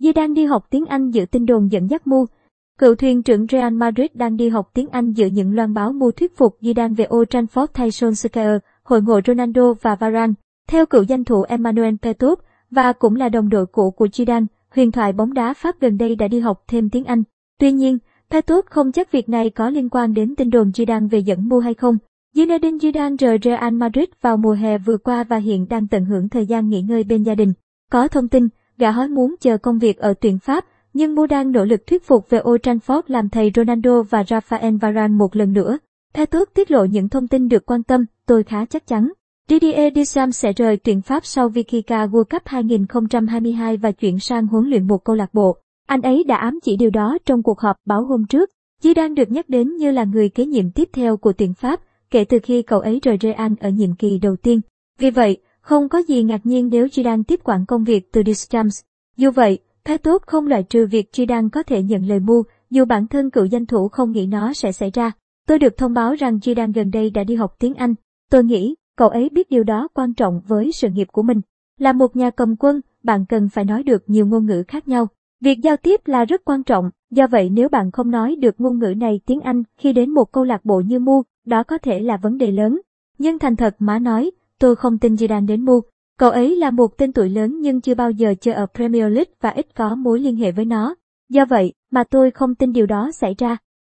Zidane đi học tiếng Anh dự tin đồn dẫn dắt Mu. Cựu thuyền trưởng Real Madrid đang đi học tiếng Anh dự những loan báo Mu thuyết phục Zidane về Old Trafford thay Solskjaer, hội ngộ Ronaldo và Varane. Theo cựu danh thủ Emmanuel Petov, và cũng là đồng đội cũ của Zidane, huyền thoại bóng đá Pháp gần đây đã đi học thêm tiếng Anh. Tuy nhiên, Petov không chắc việc này có liên quan đến tin đồn Zidane về dẫn Mu hay không. Zinedine Zidane rời Real Madrid vào mùa hè vừa qua và hiện đang tận hưởng thời gian nghỉ ngơi bên gia đình. Có thông tin, gã hói muốn chờ công việc ở tuyển Pháp, nhưng Mu đang nỗ lực thuyết phục về Old Trafford làm thầy Ronaldo và Rafael Varane một lần nữa. Petov tiết lộ những thông tin được quan tâm, tôi khá chắc chắn. Didier Deschamps sẽ rời tuyển Pháp sau Vikika World Cup 2022 và chuyển sang huấn luyện một câu lạc bộ. Anh ấy đã ám chỉ điều đó trong cuộc họp báo hôm trước. Zidane được nhắc đến như là người kế nhiệm tiếp theo của tuyển Pháp kể từ khi cậu ấy rời Real ở nhiệm kỳ đầu tiên. Vì vậy, không có gì ngạc nhiên nếu Zidane tiếp quản công việc từ Deschamps. Dù vậy, Petov không loại trừ việc Zidane có thể nhận lời mua, dù bản thân cựu danh thủ không nghĩ nó sẽ xảy ra. Tôi được thông báo rằng Zidane gần đây đã đi học tiếng Anh. Tôi nghĩ, cậu ấy biết điều đó quan trọng với sự nghiệp của mình. Là một nhà cầm quân, bạn cần phải nói được nhiều ngôn ngữ khác nhau. Việc giao tiếp là rất quan trọng, do vậy nếu bạn không nói được ngôn ngữ này tiếng Anh khi đến một câu lạc bộ như Mu, đó có thể là vấn đề lớn. Nhưng thành thật má nói, tôi không tin Zidane đến Mu. Cậu ấy là một tên tuổi lớn nhưng chưa bao giờ chơi ở Premier League và ít có mối liên hệ với nó. Do vậy mà tôi không tin điều đó xảy ra.